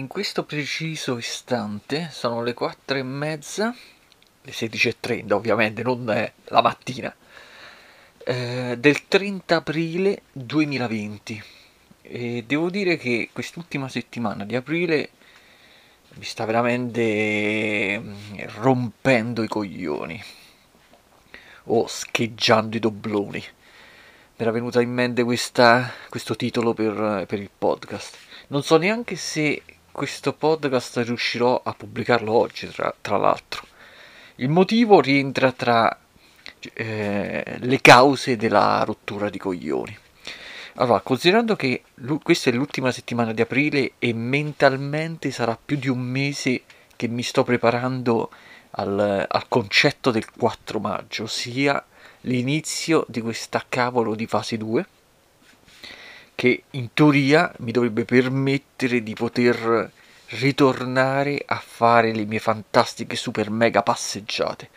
In questo preciso istante sono le 4 e mezza, le 16.30 ovviamente, non la mattina, eh, del 30 aprile 2020. E devo dire che quest'ultima settimana di aprile mi sta veramente mm, rompendo i coglioni o scheggiando i dobloni. Mi era venuta in mente questa, questo titolo per, per il podcast. Non so neanche se questo podcast riuscirò a pubblicarlo oggi, tra, tra l'altro. Il motivo rientra tra eh, le cause della rottura di coglioni. Allora, considerando che questa è l'ultima settimana di aprile e mentalmente sarà più di un mese che mi sto preparando al, al concetto del 4 maggio, ossia l'inizio di questa cavolo di fase 2 che in teoria mi dovrebbe permettere di poter ritornare a fare le mie fantastiche super mega passeggiate.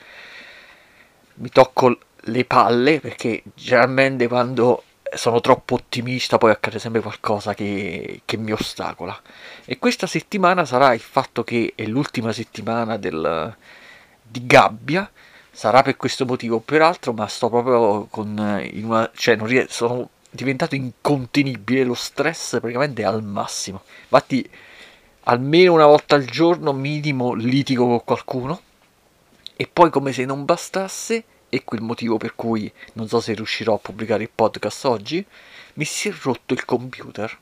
Mi tocco le palle perché generalmente quando sono troppo ottimista poi accade sempre qualcosa che, che mi ostacola. E questa settimana sarà il fatto che è l'ultima settimana del, di gabbia. Sarà per questo motivo, peraltro, ma sto proprio con in una, cioè non riesco, sono diventato incontenibile, lo stress praticamente è al massimo. Infatti, almeno una volta al giorno minimo litigo con qualcuno e poi come se non bastasse, ecco il motivo per cui non so se riuscirò a pubblicare il podcast oggi, mi si è rotto il computer.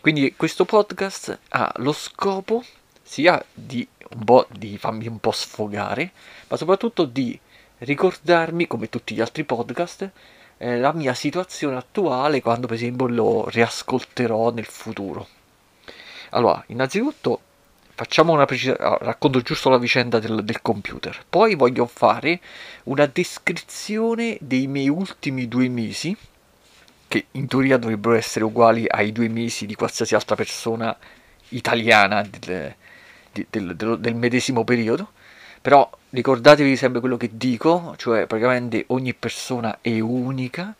Quindi questo podcast ha lo scopo sia di, di farmi un po' sfogare, ma soprattutto di ricordarmi, come tutti gli altri podcast, eh, la mia situazione attuale quando per esempio lo riascolterò nel futuro. Allora, innanzitutto facciamo una precisa... racconto giusto la vicenda del, del, computer. Poi voglio fare una descrizione dei miei ultimi due mesi, che in teoria dovrebbero essere uguali ai due mesi di qualsiasi altra persona italiana del, del, del medesimo periodo. Però ricordatevi sempre quello che dico, cioè praticamente ogni persona è unica,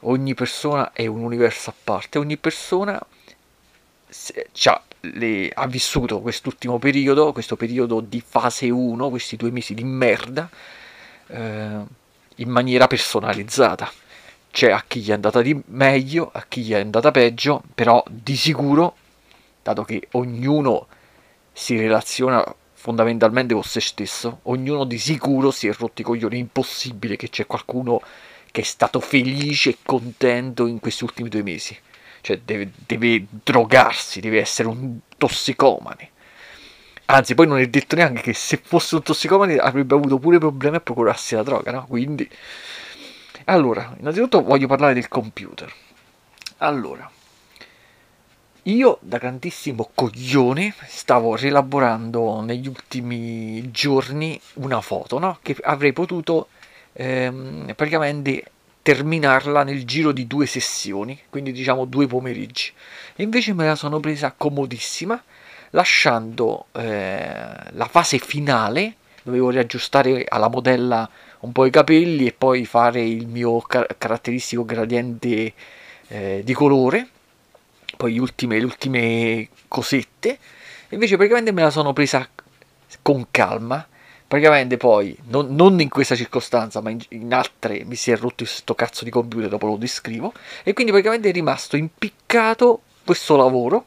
ogni persona è un universo a parte, ogni persona le, ha vissuto quest'ultimo periodo, questo periodo di fase 1, questi due mesi di merda, eh, in maniera personalizzata. C'è a chi gli è andata di meglio, a chi gli è andata peggio, però di sicuro, dato che ognuno si relaziona fondamentalmente con se stesso, ognuno di sicuro si è rotto i coglioni, è impossibile che c'è qualcuno che è stato felice e contento in questi ultimi due mesi, cioè deve, deve drogarsi, deve essere un tossicomane. Anzi, poi non è detto neanche che se fosse un tossicomane avrebbe avuto pure problemi a procurarsi la droga, no? Quindi... Allora, innanzitutto voglio parlare del computer. Allora, io da grandissimo coglione stavo rielaborando negli ultimi giorni una foto, no? Che avrei potuto ehm, praticamente terminarla nel giro di due sessioni, quindi diciamo due pomeriggi. E invece me la sono presa comodissima, lasciando eh, la fase finale, dovevo riaggiustare alla modella un po' i capelli e poi fare il mio car- caratteristico gradiente eh, di colore poi le ultime, ultime cosette, invece praticamente me la sono presa con calma, praticamente poi, non, non in questa circostanza, ma in, in, altre mi si è rotto questo cazzo di computer, dopo lo descrivo, e quindi praticamente è rimasto impiccato questo lavoro,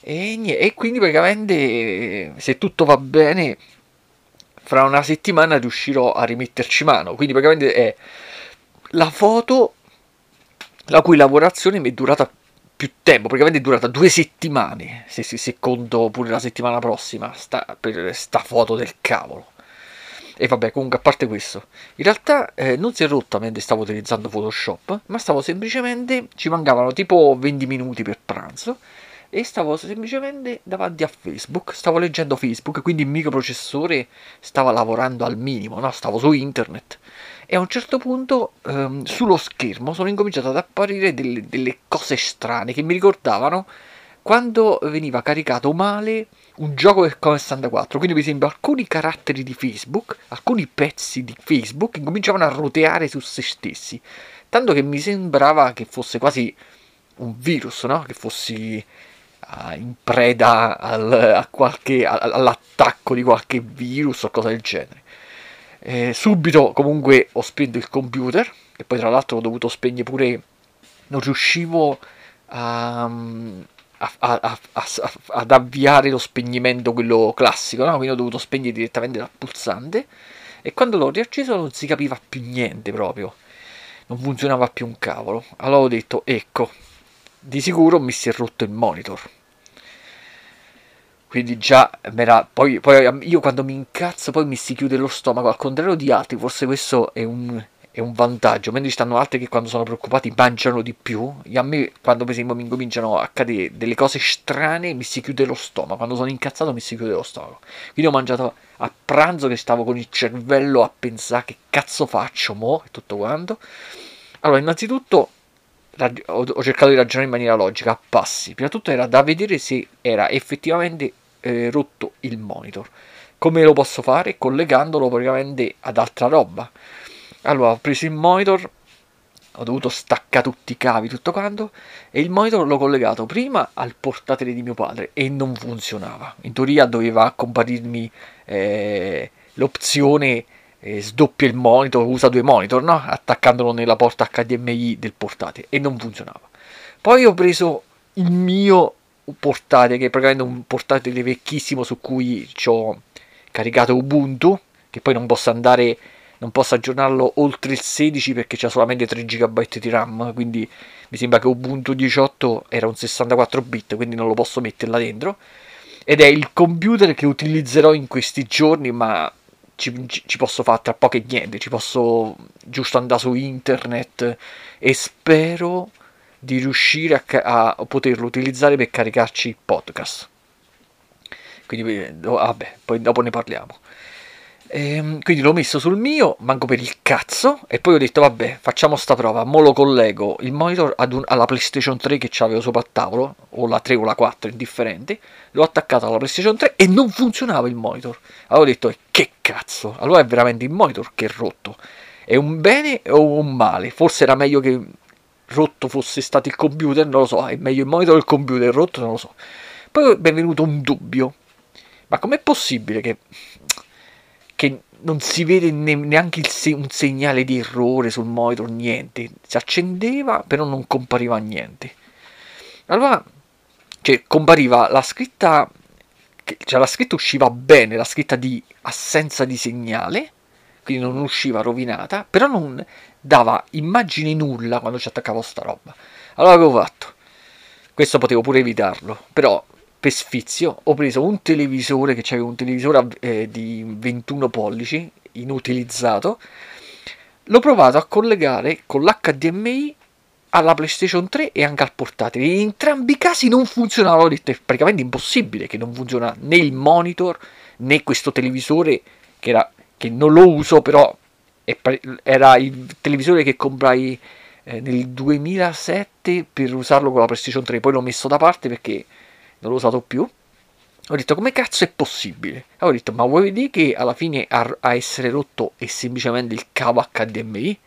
e, e quindi praticamente se tutto va bene, fra una settimana riuscirò a rimetterci mano, quindi praticamente è la foto la cui lavorazione mi è durata più tempo, praticamente è durata due settimane, se, se, se conto pure la settimana prossima, sta, per sta foto del cavolo. E vabbè, comunque a parte questo, in realtà eh, non si è rotta mentre stavo utilizzando Photoshop, ma stavo semplicemente, ci mancavano tipo 20 minuti per pranzo, e stavo semplicemente davanti a Facebook, stavo leggendo Facebook, quindi il microprocessore stava lavorando al minimo, no? stavo su internet e a un certo punto ehm, sullo schermo sono incominciate ad apparire delle, delle cose strane che mi ricordavano quando veniva caricato male un gioco del Commodore 64. Quindi, per esempio, alcuni caratteri di Facebook, alcuni pezzi di Facebook incominciavano a roteare su se stessi. Tanto che mi sembrava che fosse quasi un virus, no? Che fossi in preda al, qualche, all'attacco di qualche virus o cosa del genere. Eh, subito comunque ho spento il computer, e poi tra l'altro ho dovuto spegnere pure, non riuscivo a, a, a, ad avviare lo spegnimento, quello classico, no? quindi ho dovuto spegnere direttamente dal pulsante e quando l'ho riacceso non si capiva più niente proprio, non funzionava più un cavolo. Allora ho detto, ecco, di sicuro mi si è rotto il monitor quindi già poi, poi, io quando mi incazzo poi mi si chiude lo stomaco al contrario di altri forse questo è un, è un vantaggio mentre ci stanno altri che quando sono preoccupati mangiano di più a me quando per esempio mi incominciano a accadere delle cose strane mi si chiude lo stomaco quando sono incazzato mi si chiude lo stomaco. Quindi ho mangiato a pranzo che stavo con il cervello a pensare che cazzo faccio mo e tutto quanto. Allora innanzitutto ho cercato di ragionare in maniera logica, a passi. Prima di tutto era da vedere se era effettivamente eh, rotto il monitor. Come lo posso fare? Collegandolo praticamente ad altra roba. Allora, ho preso il monitor, ho dovuto staccare tutti i cavi, tutto quanto, e il monitor l'ho collegato prima al portatile di mio padre e non funzionava. In teoria doveva comparirmi eh, l'opzione sdoppia il monitor, usa due monitor, no? attaccandolo nella porta HDMI del portatile e non funzionava. Poi ho preso il mio portatile, che è praticamente un portatile vecchissimo su cui ho caricato Ubuntu, che poi non posso andare, non posso aggiornarlo oltre il 16 perché c'è solamente 3 GB di RAM, quindi mi sembra che Ubuntu 18 era un 64 bit, quindi non lo posso metterla dentro. Ed è il computer che utilizzerò in questi giorni, ma ci, ci, posso fare tra poco e niente, ci posso giusto andare su internet e spero di riuscire a, a poterlo utilizzare per caricarci il podcast. Quindi, vabbè, poi dopo ne parliamo. Ehm, quindi l'ho messo sul mio, manco per il cazzo, e poi ho detto vabbè, facciamo sta prova, mo lo collego il monitor un, alla PlayStation 3 che avevo sopra il tavolo, o la 3 o la 4, indifferente, l'ho attaccato alla PlayStation 3 e non funzionava il monitor. Allora ho detto, che cazzo, allora è veramente il monitor che è rotto. È un bene o un male? Forse era meglio che rotto fosse stato il computer, non lo so, è meglio il monitor o il computer rotto, non lo so. Poi mi è venuto un dubbio, ma com'è possibile che non si vede ne- neanche se- un segnale di errore sul monitor, niente. Si accendeva, però non compariva niente. Allora, cioè, compariva la scritta, cioè la scritta usciva bene, la scritta di assenza di segnale, quindi non usciva rovinata, però non dava immagine nulla quando ci attaccavo sta roba. Allora che ho fatto? Questo potevo pure evitarlo, però per sfizio ho preso un televisore che c'aveva un televisore eh, di 21 pollici inutilizzato l'ho provato a collegare con l'HDMI alla PlayStation 3 e anche al portatile. In entrambi i casi non funzionava ho detto è praticamente impossibile che non funziona né il monitor né questo televisore che, era, che non lo uso però era il televisore che comprai eh, nel 2007 per usarlo con la PlayStation 3 poi l'ho messo da parte perché non l'ho usato più. Ho detto come cazzo è possibile? Ho detto ma vuoi vedere che alla fine a, a essere rotto è semplicemente il cavo HDMI?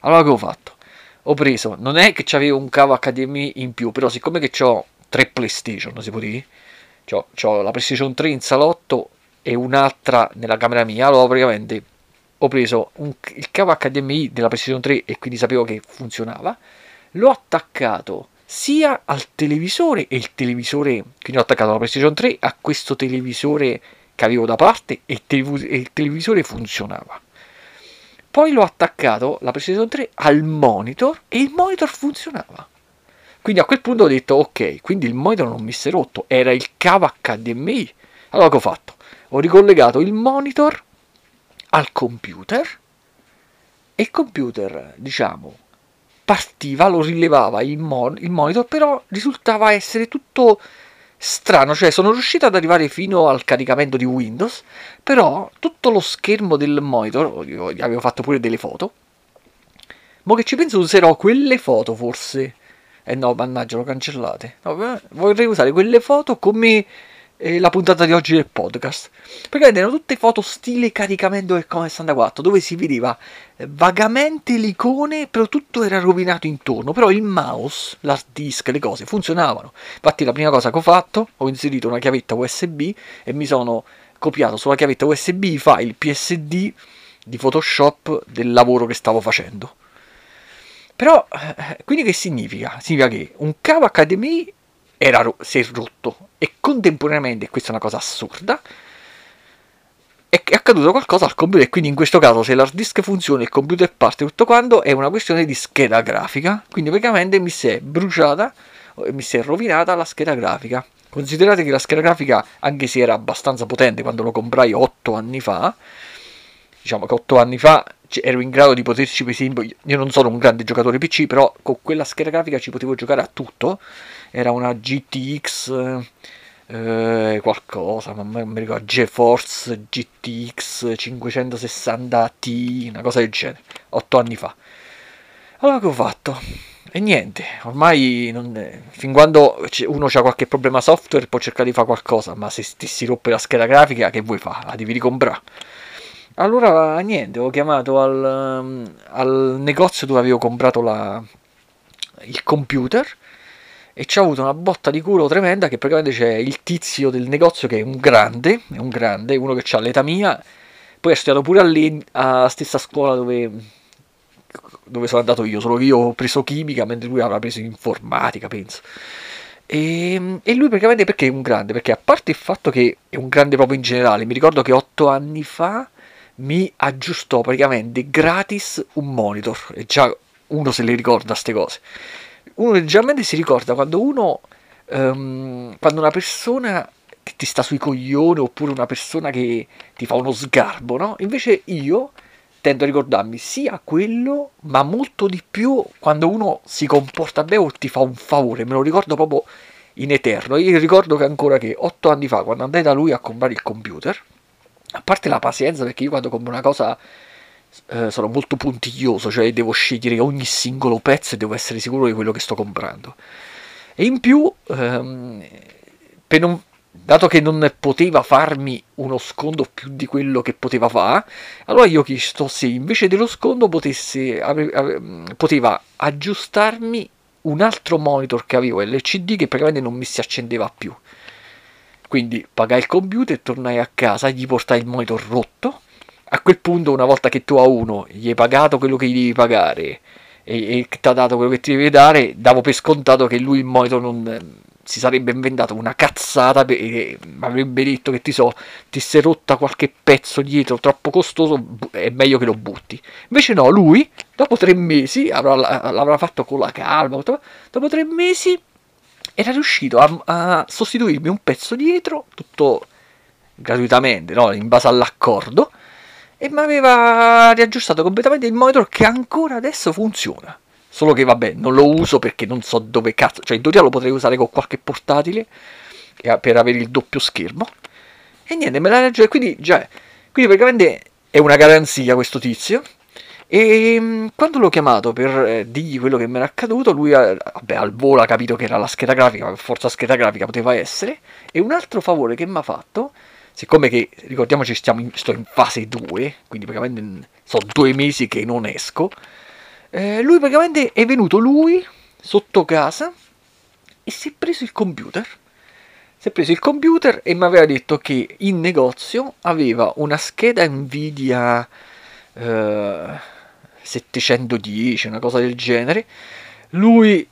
Allora che ho fatto? Ho preso, non è che c'avevo un cavo HDMI in più, però siccome che ho tre PlayStation, si può dire? C'ho, c'ho la PlayStation 3 in salotto e un'altra nella camera mia, allora praticamente ho preso un, il cavo HDMI della PlayStation 3 e quindi sapevo che funzionava, l'ho attaccato sia al televisore e il televisore, quindi ho attaccato la PlayStation 3 a questo televisore che avevo da parte e il, televis- e il televisore funzionava. Poi l'ho attaccato la PlayStation 3 al monitor e il monitor funzionava. Quindi a quel punto ho detto ok, quindi il monitor non mi si è rotto, era il cavo HDMI. Allora che ho fatto? Ho ricollegato il monitor al computer e il computer, diciamo, partiva, lo rilevava il, mon- il monitor, però risultava essere tutto strano, cioè sono riuscito ad arrivare fino al caricamento di Windows, però tutto lo schermo del monitor, io avevo fatto pure delle foto, ma che ci penso userò quelle foto forse, eh no, mannaggia, l'ho cancellate, no, vorrei usare quelle foto come eh, la puntata di oggi del podcast. Perché erano tutte foto stile caricamento del Commodore 64, dove si vedeva vagamente l'icone, però tutto era rovinato intorno. Però il mouse, l'hard disk, le cose funzionavano. Infatti la prima cosa che ho fatto, ho inserito una chiavetta USB e mi sono copiato sulla chiavetta USB i file PSD di Photoshop del lavoro che stavo facendo. Però, eh, quindi che significa? Significa che un cavo HDMI era, si è rotto. E contemporaneamente, questa è una cosa assurda, è accaduto qualcosa al computer e quindi in questo caso se l'hard disk funziona e il computer parte tutto quanto è una questione di scheda grafica. Quindi praticamente mi si è bruciata mi si è rovinata la scheda grafica. Considerate che la scheda grafica anche se era abbastanza potente quando lo comprai 8 anni fa diciamo che 8 anni fa ero in grado di poterci per esempio io non sono un grande giocatore PC però con quella scheda grafica ci potevo giocare a tutto era una GTX eh, qualcosa, ma non mi ricordo, GeForce GTX 560 Ti, una cosa del genere, 8 anni fa. Allora che ho fatto? E niente, ormai non, fin quando uno ha qualche problema software può cercare di fare qualcosa, ma se ti si rompe la scheda grafica che vuoi fare? La devi ricomprare. Allora niente, ho chiamato al, al negozio dove avevo comprato la, il computer e ci ha avuto una botta di culo tremenda che praticamente c'è il tizio del negozio che è un grande, è un grande, uno che ha l'età mia, poi ha studiato pure lì, alla stessa scuola dove, dove sono andato io, solo che io ho preso chimica mentre lui aveva preso informatica, penso. E, e, lui praticamente perché è un grande? Perché a parte il fatto che è un grande proprio in generale, mi ricordo che otto anni fa mi aggiustò praticamente gratis un monitor, e già uno se le ricorda queste cose uno leggermente si ricorda quando uno, um, quando una persona che ti sta sui coglioni oppure una persona che ti fa uno sgarbo, no? Invece io tendo a ricordarmi sia quello, ma molto di più quando uno si comporta bene o ti fa un favore, me lo ricordo proprio in eterno. Io ricordo che ancora che otto anni fa, quando andai da lui a comprare il computer, a parte la pazienza, perché io quando compro una cosa eh, sono molto puntiglioso, cioè devo scegliere ogni singolo pezzo e devo essere sicuro di quello che sto comprando. E in più, ehm, non, dato che non poteva farmi uno sconto più di quello che poteva fare, allora io ho chiesto se invece dello sconto potesse, ave, ave, poteva aggiustarmi un altro monitor che avevo LCD che praticamente non mi si accendeva più. Quindi pagai il computer, tornai a casa, gli portai il monitor rotto a quel punto, una volta che tu a uno gli hai pagato quello che gli devi pagare e, e ti ha dato quello che ti devi dare, davo per scontato che lui il monitor non si sarebbe inventato una cazzata e avrebbe detto che ti so, ti sei rotta qualche pezzo dietro troppo costoso, è meglio che lo butti. Invece no, lui, dopo tre mesi, avrà, l'avrà fatto con la calma, dopo tre mesi era riuscito a, a sostituirmi un pezzo dietro, tutto gratuitamente, no? in base all'accordo, e mi aveva riaggiustato completamente il monitor che ancora adesso funziona. Solo che vabbè, non lo uso perché non so dove cazzo, cioè in teoria lo potrei usare con qualche portatile per avere il doppio schermo. E niente, me l'ha ragione, quindi già, quindi praticamente è una garanzia questo tizio. E mm, quando l'ho chiamato per eh, dirgli quello che mi era accaduto, lui vabbè, al volo ha capito che era la scheda grafica, per forza scheda grafica poteva essere. E un altro favore che mi ha fatto siccome che ricordiamoci stiamo in, sto in fase 2, quindi praticamente sono due mesi che non esco, eh, lui praticamente è venuto lui sotto casa e si è preso il computer. Si è preso il computer e mi aveva detto che in negozio aveva una scheda Nvidia eh, 710, una cosa del genere. Lui,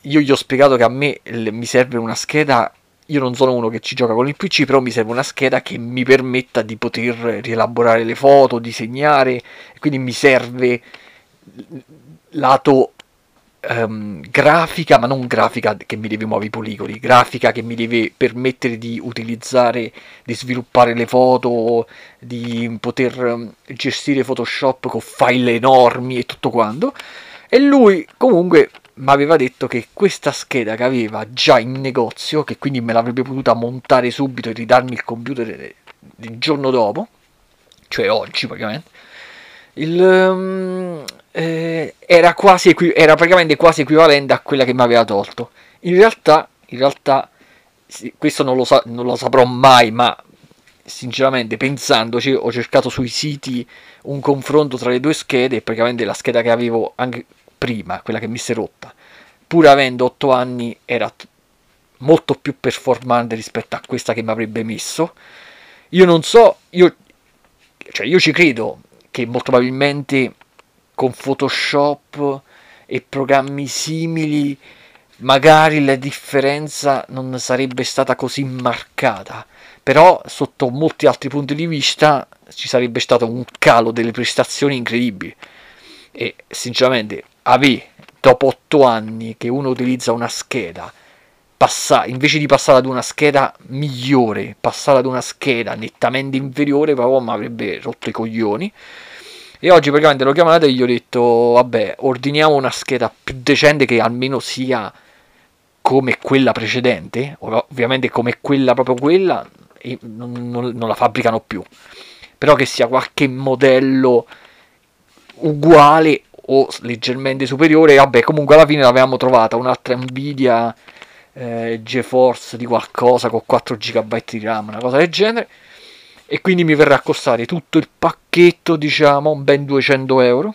io gli ho spiegato che a me mi serve una scheda io non sono uno che ci gioca con il PC, però mi serve una scheda che mi permetta di poter rielaborare le foto, disegnare, quindi mi serve lato um, grafica, ma non grafica che mi deve muovere i poligoni, grafica che mi deve permettere di utilizzare, di sviluppare le foto, di poter um, gestire Photoshop con file enormi e tutto quanto. E lui comunque mi aveva detto che questa scheda che aveva già in negozio, che quindi me l'avrebbe potuta montare subito e ridarmi il computer il giorno dopo, cioè oggi praticamente, il, um, eh, era, quasi era praticamente quasi equivalente a quella che mi aveva tolto. In realtà, in realtà questo non lo, sa- non lo saprò mai, ma sinceramente pensandoci ho cercato sui siti un confronto tra le due schede e praticamente la scheda che avevo anche prima, quella che mi si è rotta, pur avendo 8 anni era t- molto più performante rispetto a questa che mi avrebbe messo. Io non so, io, cioè io ci credo che molto probabilmente con Photoshop e programmi simili magari la differenza non sarebbe stata così marcata, però sotto molti altri punti di vista ci sarebbe stato un calo delle prestazioni incredibili e sinceramente avere dopo 8 anni che uno utilizza una scheda passa, invece di passare ad una scheda migliore passare ad una scheda nettamente inferiore proprio mi avrebbe rotto i coglioni. E oggi praticamente l'ho chiamata e gli ho detto vabbè ordiniamo una scheda più decente che almeno sia come quella precedente. Ovviamente come quella proprio quella non, non, non la fabbricano più. Però che sia qualche modello uguale o leggermente superiore vabbè comunque alla fine l'avevamo trovata un'altra Nvidia eh, GeForce di qualcosa con 4 GB di RAM una cosa del genere e quindi mi verrà a costare tutto il pacchetto diciamo ben 200 euro.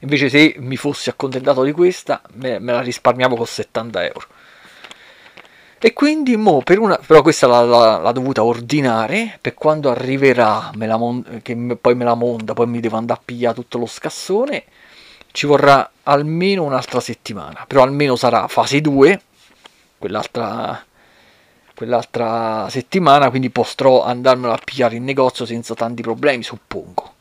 Invece se mi fossi accontentato di questa me, me la risparmiavo con 70 euro. E quindi mo per una però questa l'ha, l'ha, l'ha dovuta ordinare per quando arriverà me mon- che poi me la monta poi mi devo andare a pigliare tutto lo scassone ci vorrà almeno un'altra settimana però almeno sarà fase 2 quell'altra quell'altra settimana quindi potrò andarmelo a pigliare in negozio senza tanti problemi suppongo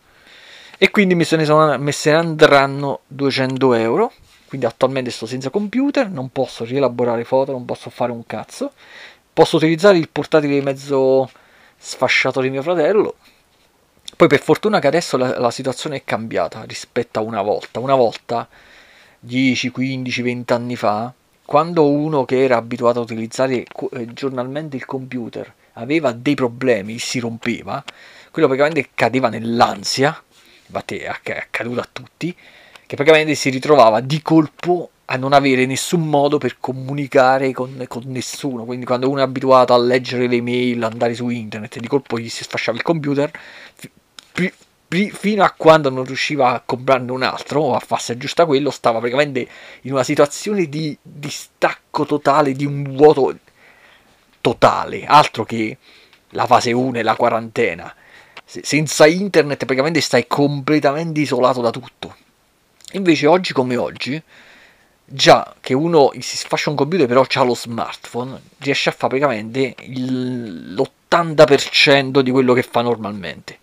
e quindi mi se ne, sono, me se ne andranno 200 euro quindi attualmente sto senza computer, non posso rielaborare foto, non posso fare un cazzo. Posso utilizzare il portatile mezzo sfasciato di mio fratello. Poi per fortuna che adesso la, la situazione è cambiata rispetto a una volta. Una volta, 10, 15, 20 anni fa, quando uno che era abituato a utilizzare eh, giornalmente il computer aveva dei problemi, si rompeva, quello praticamente cadeva nell'ansia, infatti è accaduto a tutti, che praticamente si ritrovava di colpo a non avere nessun modo per comunicare con, con, nessuno. Quindi, quando uno è abituato a leggere le mail, andare su internet, di colpo gli si sfasciava il computer. Fi, fi, fino a quando non riusciva a comprarne un altro o a farsi aggiusta quello, stava praticamente in una situazione di distacco totale, di un vuoto totale, altro che la fase 1 e la quarantena. senza internet, praticamente stai completamente isolato da tutto. Invece oggi come oggi, già che uno si sfascia un computer però ha lo smartphone, riesce a fare praticamente il, l'80% di quello che fa normalmente.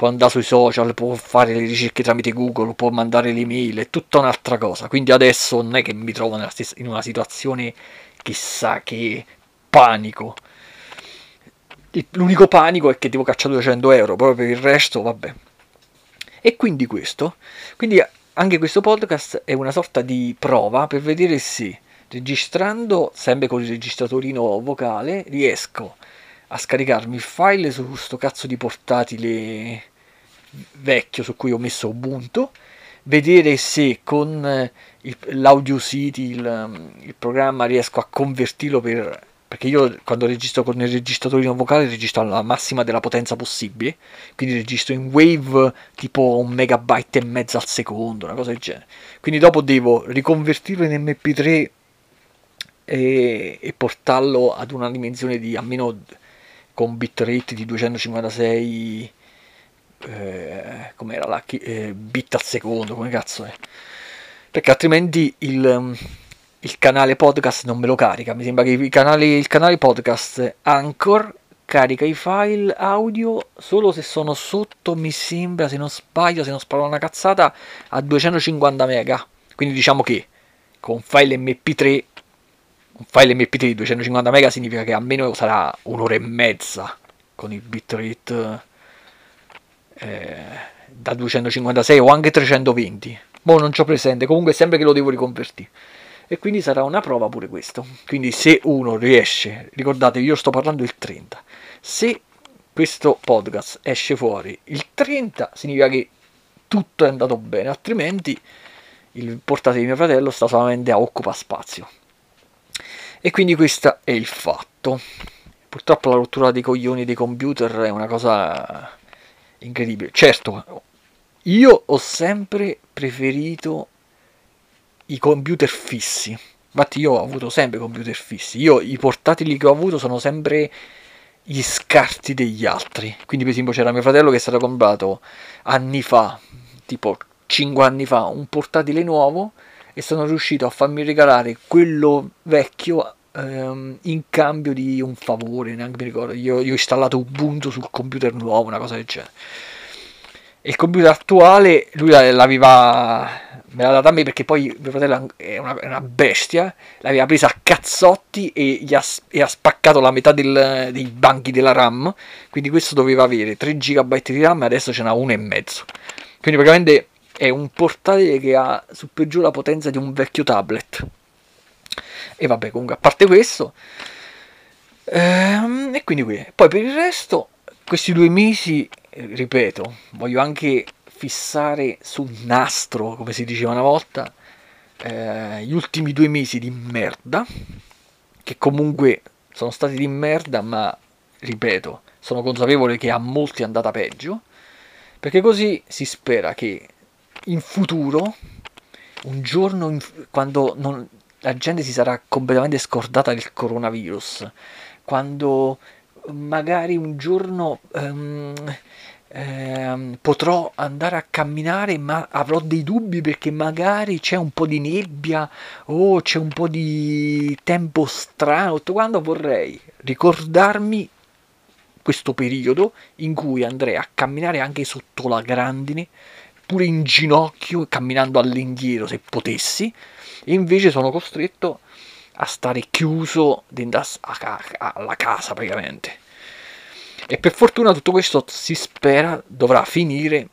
Può andare sui social, può fare le ricerche tramite Google, può mandare le mail, è tutta un'altra cosa. Quindi adesso non è che mi trovo stessa, in una situazione chissà che panico. L'unico panico è che devo cacciare 200 euro, proprio per il resto, vabbè. E quindi questo. Quindi anche questo podcast è una sorta di prova per vedere se registrando sempre con il registratorino vocale riesco a scaricarmi il file su questo cazzo di portatile vecchio su cui ho messo Ubuntu vedere se con l'Audio City il, il programma riesco a convertirlo per perché io quando registro con il registratorino vocale registro alla massima della potenza possibile, quindi registro in wave tipo un megabyte e mezzo al secondo, una cosa del genere. Quindi dopo devo riconvertirlo in MP3 e, e portarlo ad una dimensione di almeno con bitrate di 256 eh, com'era la eh, bit al secondo, come cazzo è? Perché altrimenti il il canale podcast non me lo carica. Mi sembra che il canale, il canale podcast Anchor carica i file audio solo se sono sotto, mi sembra, se non sbaglio, se non sparo una cazzata, a 250 mega. Quindi diciamo che con file MP3, un file MP3 di 250 mega significa che almeno sarà un'ora e mezza con il bitrate eh, da 256 o anche 320. Boh, non ho presente, comunque sempre che lo devo riconvertire e quindi sarà una prova pure questo. Quindi se uno riesce, ricordate io sto parlando il 30, se questo podcast esce fuori il 30 significa che tutto è andato bene, altrimenti il portatile di mio fratello sta solamente a occupa spazio. E quindi questo è il fatto. Purtroppo la rottura dei coglioni dei computer è una cosa incredibile. Certo, io ho sempre preferito i computer fissi. Infatti io ho avuto sempre computer fissi. Io i portatili che ho avuto sono sempre gli scarti degli altri. Quindi per esempio c'era mio fratello che è stato comprato anni fa, tipo 5 anni fa, un portatile nuovo e sono riuscito a farmi regalare quello vecchio ehm, in cambio di un favore, neanche mi ricordo. Io, io ho installato Ubuntu sul computer nuovo, una cosa del genere. il computer attuale lui l'aveva me l'ha data a me perché poi mio fratello è una, è una bestia, l'aveva presa a cazzotti e, ha, e ha spaccato la metà del, dei banchi della RAM, quindi questo doveva avere 3 GB di RAM e adesso ce n'ha uno e mezzo. Quindi praticamente è un portatile che ha su per giù la potenza di un vecchio tablet. E vabbè, comunque, a parte questo, ehm, e quindi qui. Poi per il resto, questi due mesi, ripeto, voglio anche fissare sul nastro, come si diceva una volta, eh, gli ultimi due mesi di merda, che comunque sono stati di merda, ma ripeto, sono consapevole che a molti è andata peggio, perché così si spera che in futuro, un giorno, in, quando non, la gente si sarà completamente scordata del coronavirus, quando magari un giorno um, eh, potrò andare a camminare ma avrò dei dubbi perché magari c'è un po' di nebbia o c'è un po' di tempo strano, tutto quando vorrei ricordarmi questo periodo in cui andrei a camminare anche sotto la grandine, pure in ginocchio, camminando all'indietro se potessi, invece sono costretto a stare chiuso alla casa praticamente. E per fortuna tutto questo si spera dovrà finire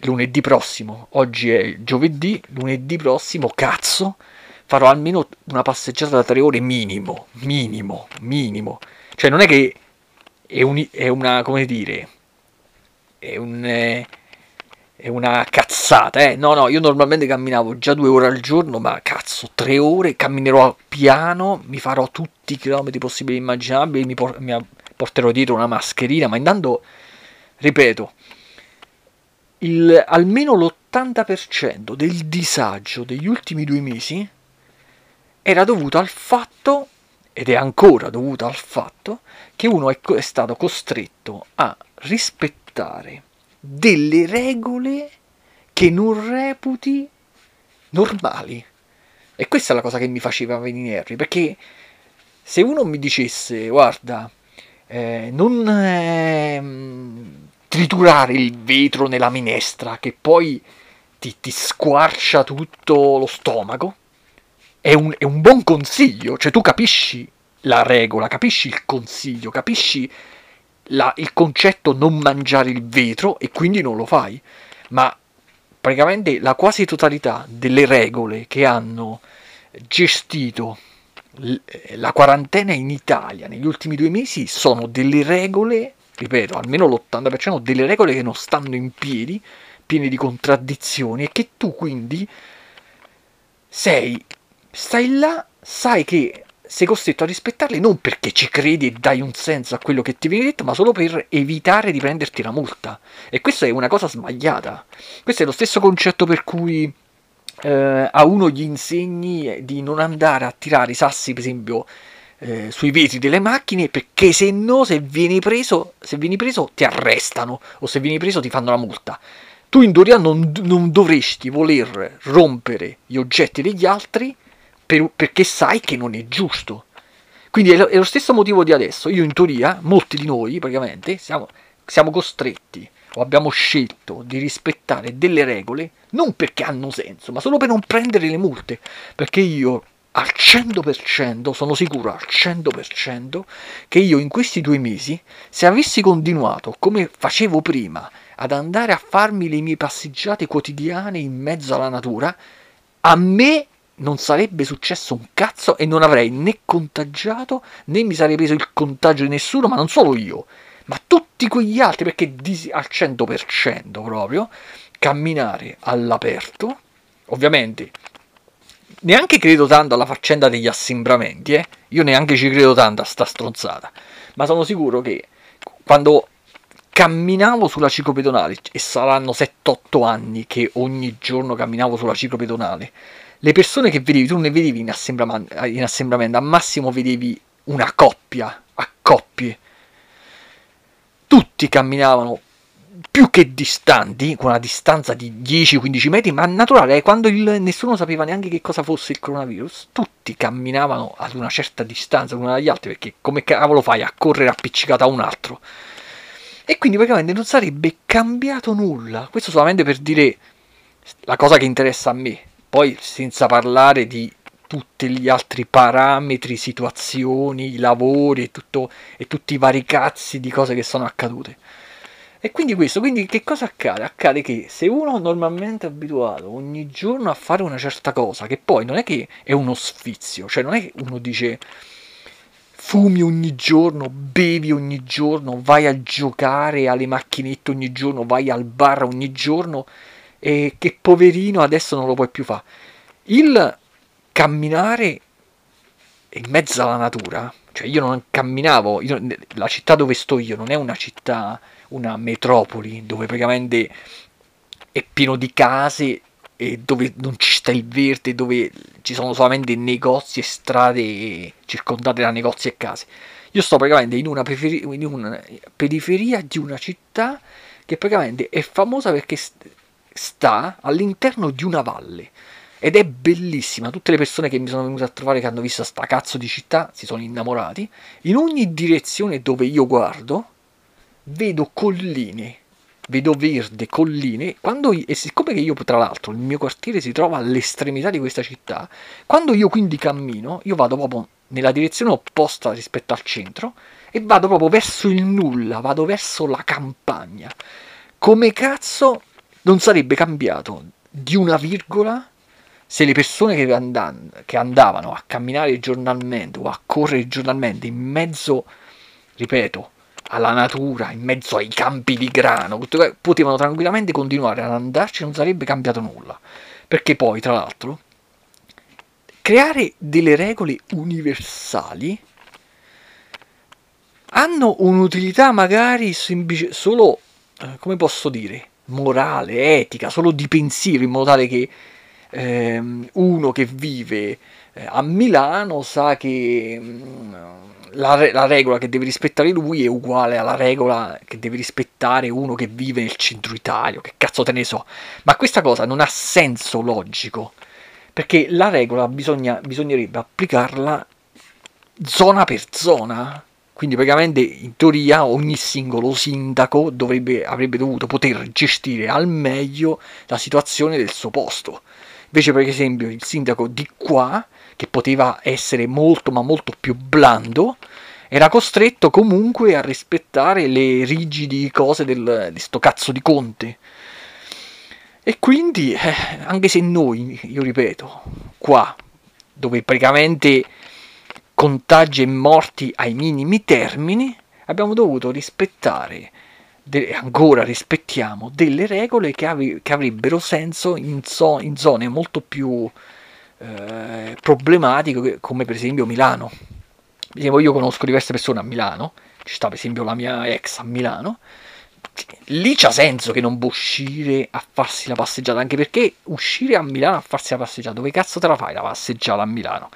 lunedì prossimo. Oggi è giovedì, lunedì prossimo, cazzo, farò almeno una passeggiata da tre ore minimo, minimo, minimo. Cioè non è che è, un, è una, come dire, è un... Eh, è una cazzata, eh? No, no, io normalmente camminavo già due ore al giorno, ma cazzo, tre ore, camminerò piano, mi farò tutti i chilometri possibili e immaginabili, mi, por- mi, porterò dietro una mascherina, ma intanto, ripeto, il, almeno l'80% del disagio degli ultimi due mesi era dovuto al fatto, ed è ancora dovuto al fatto, che uno è, è stato costretto a rispettare delle regole che non reputi normali. E questa è la cosa che mi faceva venire nervi, perché se uno mi dicesse, guarda, eh, non eh, triturare il vetro nella minestra che poi ti, ti squarcia tutto lo stomaco. È un, è un, buon consiglio, cioè tu capisci la regola, capisci il consiglio, capisci la, il concetto non mangiare il vetro e quindi non lo fai. Ma praticamente la quasi totalità delle regole che hanno gestito la quarantena in Italia negli ultimi due mesi sono delle regole, ripeto, almeno l'80% delle regole che non stanno in piedi, piene di contraddizioni e che tu quindi sei, stai là, sai che sei costretto a rispettarle non perché ci credi e dai un senso a quello che ti viene detto, ma solo per evitare di prenderti la multa. E questa è una cosa sbagliata. Questo è lo stesso concetto per cui eh, a uno gli insegni di non andare a tirare i sassi, per esempio, eh, sui vetri delle macchine, perché se no, se vieni, preso, se vieni preso, ti arrestano o se vieni preso ti fanno la multa. Tu in teoria non, non dovresti voler rompere gli oggetti degli altri per, perché sai che non è giusto. Quindi è lo, è lo, stesso motivo di adesso. Io in teoria, molti di noi praticamente, siamo, siamo costretti o abbiamo scelto di rispettare delle regole non perché hanno senso, ma solo per non prendere le multe. Perché io al 100% sono sicuro al 100% che io in questi due mesi, se avessi continuato come facevo prima ad andare a farmi le mie passeggiate quotidiane in mezzo alla natura, a me non sarebbe successo un cazzo e non avrei né contagiato né mi sarei preso il contagio di nessuno, ma non solo io, ma tutti quegli altri, perché al 100% proprio, camminare all'aperto, ovviamente neanche credo tanto alla faccenda degli assembramenti, eh? io neanche ci credo tanto a sta stronzata, ma sono sicuro che quando camminavo sulla ciclopedonale, e saranno 7-8 anni che ogni giorno camminavo sulla ciclopedonale, le persone che vedevi, tu ne vedevi in assembramento, in assembramento, al massimo vedevi una coppia, a coppie. Tutti camminavano più che distanti, con una distanza di 10-15 metri, ma naturale, quando il, nessuno sapeva neanche che cosa fosse il coronavirus, tutti camminavano ad una certa distanza l'uno dagli altri, perché come cavolo fai a correre appiccicato a un altro? E quindi praticamente non sarebbe cambiato nulla. Questo solamente per dire la cosa che interessa a me. Poi senza parlare di tutti gli altri parametri, situazioni, lavori tutto, e tutti i vari cazzi di cose che sono accadute. E quindi questo, quindi che cosa accade? Accade che se uno normalmente è abituato ogni giorno a fare una certa cosa, che poi non è che è uno sfizio, cioè non è che uno dice fumi ogni giorno, bevi ogni giorno, vai a giocare alle macchinette ogni giorno, vai al bar ogni giorno e che poverino adesso non lo puoi più fare. Il camminare in mezzo alla natura, cioè io non camminavo, io, la città dove sto io non è una città, una metropoli dove praticamente è pieno di case e dove non ci sta il verde, dove ci sono solamente negozi e strade circondate da negozi e case. Io sto praticamente in una, periferi- in una periferia di una città che praticamente è famosa perché sta all'interno di una valle ed è bellissima. Tutte le persone che mi sono venute a trovare che hanno visto sta cazzo di città si sono innamorati. In ogni direzione dove io guardo vedo colline vedo verde, colline, quando, e siccome che io tra l'altro il mio quartiere si trova all'estremità di questa città, quando io quindi cammino, io vado proprio nella direzione opposta rispetto al centro e vado proprio verso il nulla, vado verso la campagna. Come cazzo non sarebbe cambiato di una virgola se le persone che, andan- che andavano a camminare giornalmente o a correre giornalmente in mezzo, ripeto, alla natura, in mezzo ai campi di grano, potevano tranquillamente continuare ad andarci non sarebbe cambiato nulla. Perché poi, tra l'altro, creare delle regole universali hanno un'utilità magari semplice, solo, eh, come posso dire, morale, etica, solo di pensiero, in modo tale che ehm, uno che vive eh, a Milano sa che... Mm, la, re- la, regola che deve rispettare lui è uguale alla regola che deve rispettare uno che vive nel centro Italia, che cazzo te ne so. Ma questa cosa non ha senso logico, perché la regola bisogna, bisognerebbe applicarla zona per zona. Quindi praticamente in teoria ogni singolo sindaco dovrebbe, avrebbe dovuto poter gestire al meglio la situazione del suo posto. Invece per esempio il sindaco di qua che poteva essere molto ma molto più blando, era costretto comunque a rispettare le rigidi cose del, di sto cazzo di Conte. E quindi, eh, anche se noi, io ripeto, qua, dove praticamente contagi e morti ai minimi termini, abbiamo dovuto rispettare, ancora rispettiamo, delle regole che, ave- che avrebbero senso in, zo- in zone molto più eh, problematico come per esempio Milano. Io conosco diverse persone a Milano, ci sta per esempio la mia ex a Milano, lì c'ha senso che non può uscire a farsi la passeggiata, anche perché uscire a Milano a farsi la passeggiata, dove cazzo te la fai la passeggiata a Milano?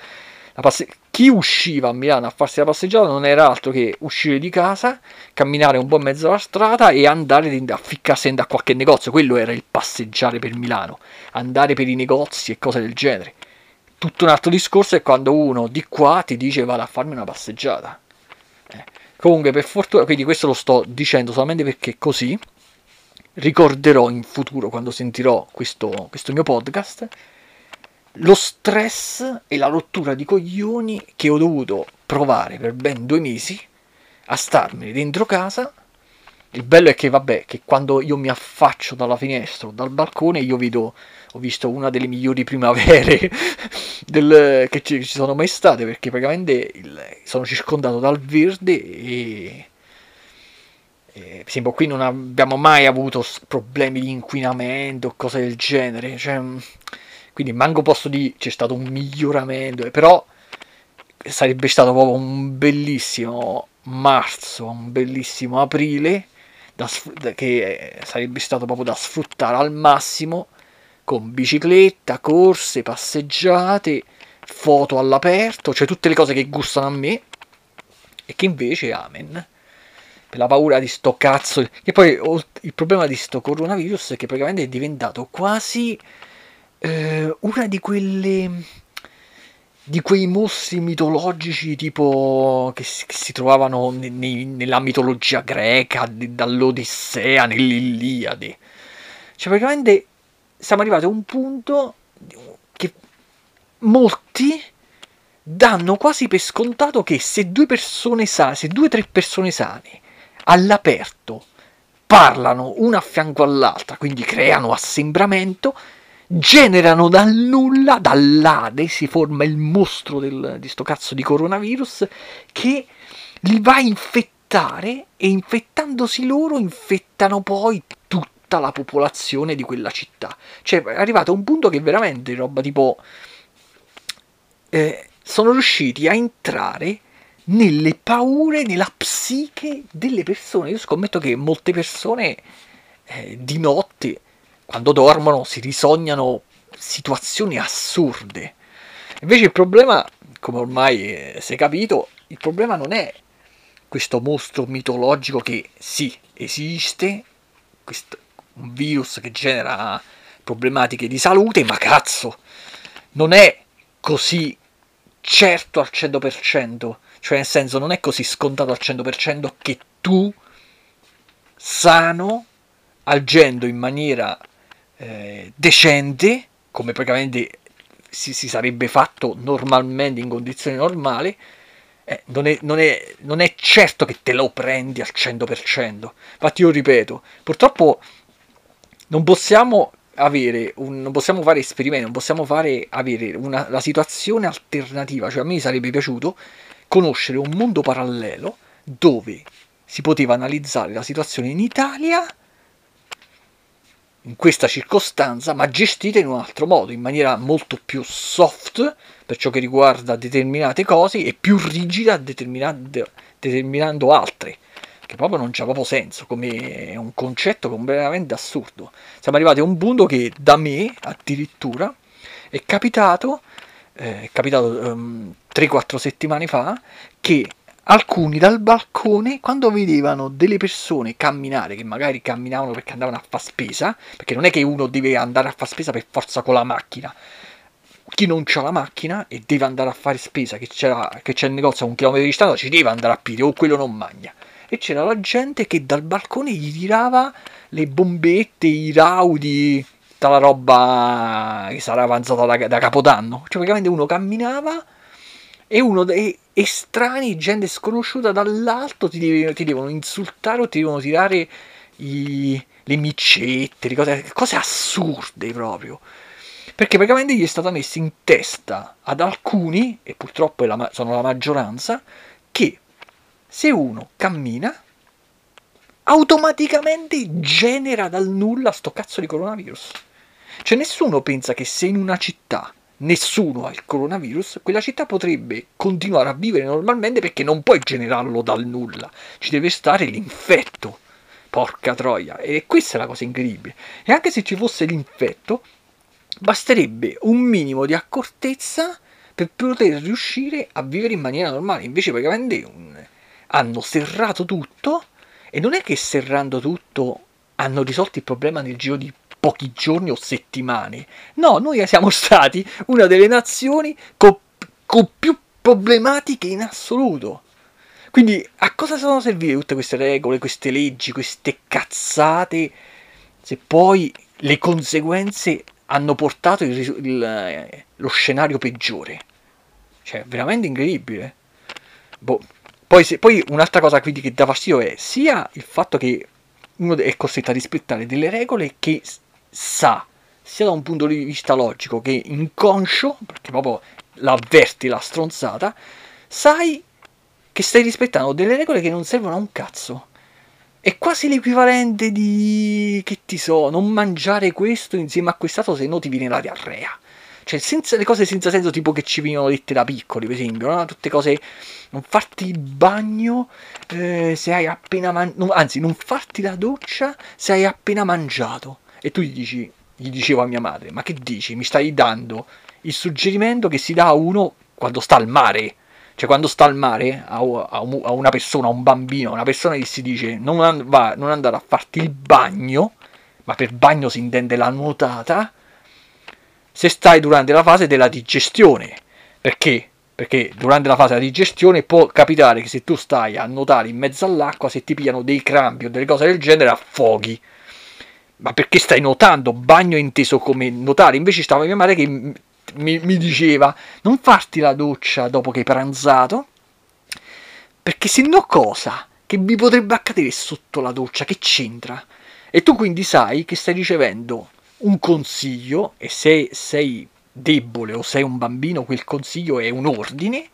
Passe- chi usciva a Milano a farsi la passeggiata non era altro che uscire di casa, camminare un po' in mezzo alla strada e andare a ficcarsi a qualche negozio. Quello era il passeggiare per Milano, andare per i negozi e cose del genere. Tutto un altro discorso è quando uno di qua ti dice vado a farmi una passeggiata. Eh. Comunque, per fortuna, quindi questo lo sto dicendo solamente perché così ricorderò in futuro, quando sentirò questo, questo mio podcast, lo stress e la rottura di coglioni che ho dovuto provare per ben due mesi a starmene dentro casa. Il bello è che, vabbè, che quando io mi affaccio dalla finestra o dal balcone, io vedo ho visto una delle migliori primavere del, che ci, ci, sono mai state perché praticamente il, sono circondato dal verde e, e per esempio qui non abbiamo mai avuto problemi di inquinamento o cose del genere cioè, quindi manco posso dire c'è stato un miglioramento, eh, però sarebbe stato proprio un bellissimo marzo, un bellissimo aprile da, che sarebbe stato proprio da sfruttare al massimo con bicicletta, corse, passeggiate, foto all'aperto, cioè tutte le cose che gustano a me e che invece amen per la paura di sto cazzo che poi il problema di sto coronavirus è che praticamente è diventato quasi eh, una di quelle di quei mostri mitologici tipo che si, che si trovavano ne, ne, nella mitologia greca, dall'Odissea, nell'Iliade. Cioè praticamente siamo arrivati a un punto che molti danno quasi per scontato che se due persone sane, se due o tre persone sane all'aperto parlano una a fianco all'altra, quindi creano assembramento, generano dal nulla, dall'ade, si forma il mostro del, di sto cazzo di coronavirus che li va a infettare e infettandosi loro infettano poi tutta la popolazione di quella città. Cioè è arrivato a un punto che veramente roba tipo... Eh, sono riusciti a entrare nelle paure, nella psiche delle persone. Io scommetto che molte persone eh, di notte, quando dormono, si risognano situazioni assurde. Invece il problema, come ormai eh, si è capito, il problema non è questo mostro mitologico che sì, esiste, questo, un virus che genera problematiche di salute, ma cazzo, non è così certo al 100%, cioè nel senso non è così scontato al 100% che tu, sano, agendo in maniera eh, decente, come praticamente si, si, sarebbe fatto normalmente in condizioni normali, eh, non, è, non, è, non è certo che te lo prendi al 100%. Infatti io ripeto, purtroppo non possiamo avere un, non possiamo fare esperimenti, non possiamo fare avere una, la situazione alternativa, cioè a me sarebbe piaciuto conoscere un mondo parallelo dove si poteva analizzare la situazione in Italia in questa circostanza, ma gestita in un altro modo, in maniera molto più soft per ciò che riguarda determinate cose e più rigida determinando altre che proprio non c'ha proprio senso, come un concetto completamente assurdo. Siamo arrivati a un punto che da me addirittura è capitato, eh, è capitato um, ehm, 3-4 settimane fa, che alcuni dal balcone, quando vedevano delle persone camminare, che magari camminavano perché andavano a fare spesa, perché non è che uno deve andare a fare spesa per forza con la macchina, chi non ha la macchina e deve andare a fare spesa, che, che c'è il negozio a un chilometro di distanza, ci deve andare a piedi o quello non mangia e c'era la gente che dal balcone gli tirava le bombette, i raudi, tutta la roba che sarà avanzata da, da Capodanno. Cioè praticamente uno camminava e uno dei estranei, gente sconosciuta dall'alto ti, ti devono insultare o ti devono tirare i, le micette, le cose, cose assurde proprio perché praticamente gli è stata messa in testa ad alcuni, e purtroppo la, sono la maggioranza, che se uno cammina, automaticamente genera dal nulla sto cazzo di coronavirus. Cioè nessuno pensa che se in una città nessuno ha il coronavirus, quella città potrebbe continuare a vivere normalmente perché non puoi generarlo dal nulla. Ci deve stare l'infetto. Porca troia. E questa è la cosa incredibile. E anche se ci fosse l'infetto, basterebbe un minimo di accortezza per poter riuscire a vivere in maniera normale. Invece praticamente un, hanno serrato tutto e non è che serrando tutto hanno risolto il problema nel giro di pochi giorni o settimane. No, noi siamo stati una delle nazioni con, con più problematiche in assoluto. Quindi a cosa sono servite tutte queste regole, queste leggi, queste cazzate, se poi le conseguenze hanno portato il, il, lo scenario peggiore? Cioè, veramente incredibile. Boh, poi, se, poi un'altra cosa quindi che dà fastidio è sia il fatto che uno è costretto a rispettare delle regole che sa, sia da un punto di vista logico che inconscio, perché proprio l'avverti la stronzata, sai che stai rispettando delle regole che non servono a un cazzo. È quasi l'equivalente di che ti so, non mangiare questo insieme a quest'altro, se no ti viene la diarrea. cioè senza, le cose senza senso tipo che ci venivano dette da piccoli, per esempio, no? tutte cose, non farti il bagno eh, se hai appena mangiato, anzi non farti la doccia se hai appena mangiato. E tu gli dici, gli dicevo a mia madre, ma che dici? Mi stai dando il suggerimento che si dà a uno quando sta al mare. Cioè, quando sta al mare a, una persona, a un bambino, a una persona che si dice non, and- va, non andare a farti il bagno, ma per bagno si intende la nuotata, se stai durante la fase della digestione. Perché? Perché durante la fase della digestione può capitare che se tu stai a nuotare in mezzo all'acqua, se ti pigliano dei crampi o delle cose del genere, affoghi. Ma perché stai nuotando? Bagno inteso come nuotare. Invece stava mia madre che mi, mi diceva non farti la doccia dopo che hai pranzato, perché se no cosa? Che vi potrebbe accadere sotto la doccia? Che c'entra? E tu quindi sai che stai ricevendo un consiglio e se sei debole o sei un bambino, quel consiglio è un ordine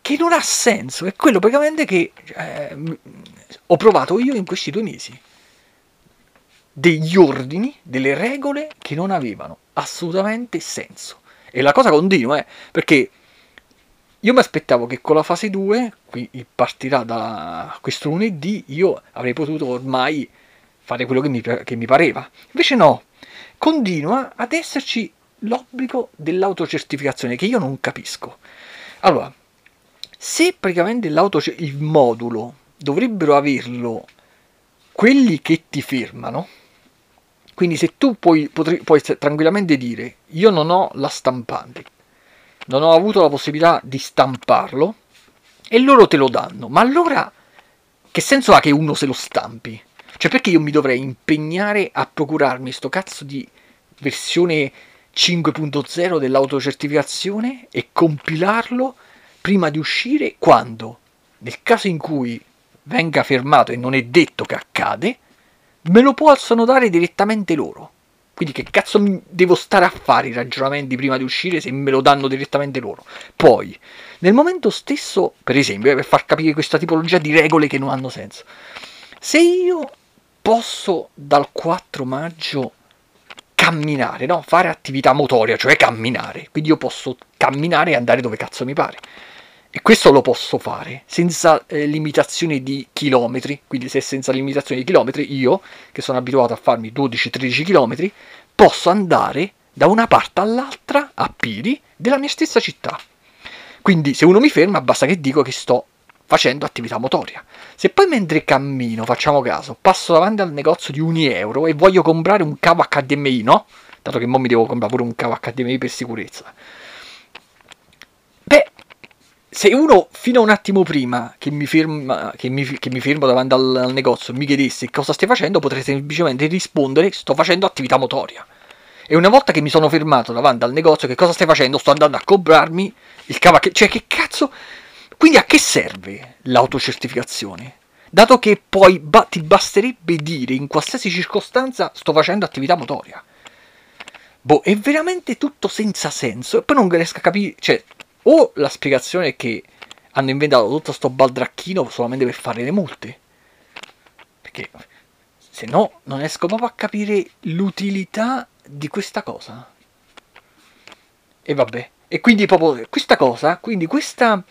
che non ha senso. È quello praticamente che eh, ho provato io in questi due mesi. Degli ordini, delle regole che non avevano assolutamente senso. E la cosa continua, eh, perché io mi aspettavo che con la fase 2, qui partirà da questo lunedì, io avrei potuto ormai fare quello che mi, che mi pareva. Invece no, continua ad esserci l'obbligo dell'autocertificazione che io non capisco. Allora, se praticamente il modulo dovrebbero averlo quelli che ti firmano, quindi se tu puoi, potrai, puoi tranquillamente dire io non ho la stampante, non ho avuto la possibilità di stamparlo e loro te lo danno, ma allora che senso ha che uno se lo stampi? Cioè perché io mi dovrei impegnare a procurarmi sto cazzo di versione 5.0 dell'autocertificazione e compilarlo prima di uscire? Quando, nel caso in cui venga fermato e non è detto che accade, me lo possono dare direttamente loro. Quindi che cazzo devo stare a fare i ragionamenti prima di uscire se me lo danno direttamente loro? Poi, nel momento stesso, per esempio, eh, per far capire questa tipologia di regole che non hanno senso, se io posso dal 4 maggio camminare, no? fare attività motoria, cioè camminare, quindi io posso camminare e andare dove cazzo mi pare e questo lo posso fare senza eh, limitazione di chilometri, quindi se senza limitazione di chilometri io, che sono abituato a farmi 12-13 chilometri, posso andare da una parte all'altra a piedi della mia stessa città. Quindi se uno mi ferma basta che dico che sto facendo attività motoria. Se poi mentre cammino, facciamo caso, passo davanti al negozio di Uni Euro e voglio comprare un cavo HDMI, no? Dato che mo mi devo comprare pure un cavo HDMI per sicurezza se uno fino a un attimo prima che mi, firma, che mi, che mi fermo davanti al, al, negozio mi chiedesse cosa stai facendo, potrei semplicemente rispondere sto facendo attività motoria. E una volta che mi sono fermato davanti al negozio, che cosa stai facendo? Sto andando a comprarmi il cavallo. Cioè, che cazzo? Quindi a che serve l'autocertificazione? Dato che poi ba- ti basterebbe dire in qualsiasi circostanza sto facendo attività motoria. Boh, è veramente tutto senza senso. E poi non riesco a capire. Cioè, o la spiegazione è che hanno inventato tutto sto baldracchino solamente per fare le multe. Perché se no non riesco proprio a capire l'utilità di questa cosa. E vabbè. E quindi proprio questa cosa, quindi questa,